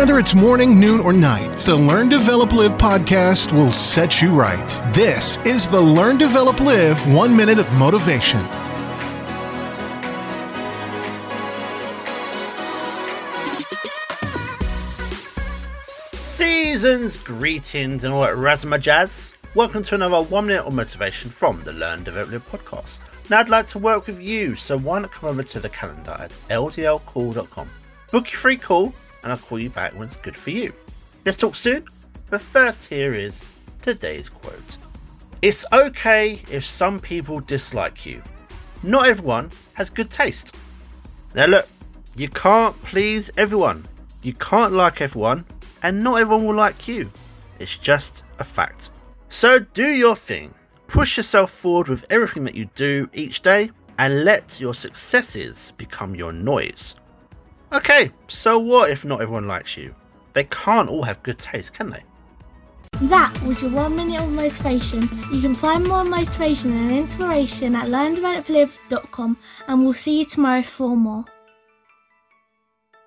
Whether it's morning, noon, or night, the Learn, Develop, Live podcast will set you right. This is the Learn, Develop, Live One Minute of Motivation. Seasons, greetings, and all that razzma jazz. Welcome to another one minute of motivation from the Learn Develop Live podcast. Now, I'd like to work with you, so why not come over to the calendar at ldlcall.com. Book your free call, and I'll call you back when it's good for you. Let's talk soon, but first, here is today's quote It's okay if some people dislike you. Not everyone has good taste. Now, look, you can't please everyone, you can't like everyone, and not everyone will like you. It's just a fact. So do your thing. Push yourself forward with everything that you do each day and let your successes become your noise. Okay, so what if not everyone likes you? They can't all have good taste, can they? That was your one minute of motivation. You can find more motivation and inspiration at learndeveloplive.com and we'll see you tomorrow for more.